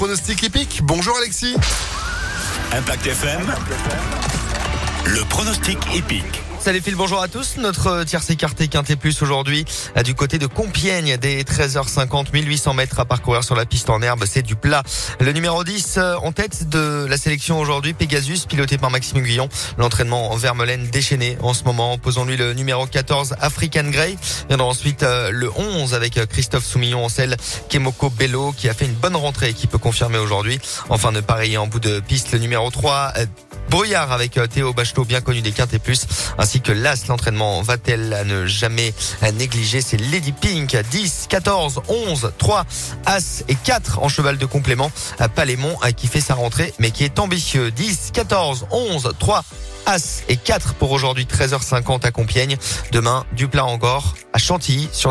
pronostic épique. Bonjour Alexis. Impact FM. Le pronostic épique. Salut Phil, bonjour à tous. Notre tierce écarté quinté plus aujourd'hui du côté de Compiègne des 13h50, 1800 mètres à parcourir sur la piste en herbe, c'est du plat. Le numéro 10 euh, en tête de la sélection aujourd'hui, Pegasus, piloté par Maxime Guyon. L'entraînement en Vermelaine déchaîné en ce moment. Posons-lui le numéro 14, African Grey. Viendra ensuite euh, le 11 avec euh, Christophe Soumillon en selle, Kemoko Bello qui a fait une bonne rentrée et qui peut confirmer aujourd'hui. Enfin de pareil en bout de piste, le numéro 3, Brouillard avec euh, Théo Bachelot, bien connu des Quintes et Plus, ainsi que l'As, l'entraînement va-t-elle à ne jamais négliger, c'est Lady Pink, 10, 14, 11, 3, As et 4 en cheval de complément, Palémon qui fait sa rentrée, mais qui est ambitieux, 10, 14, 11, 3, As et 4 pour aujourd'hui 13h50 à Compiègne. Demain, du plat encore à Chantilly sur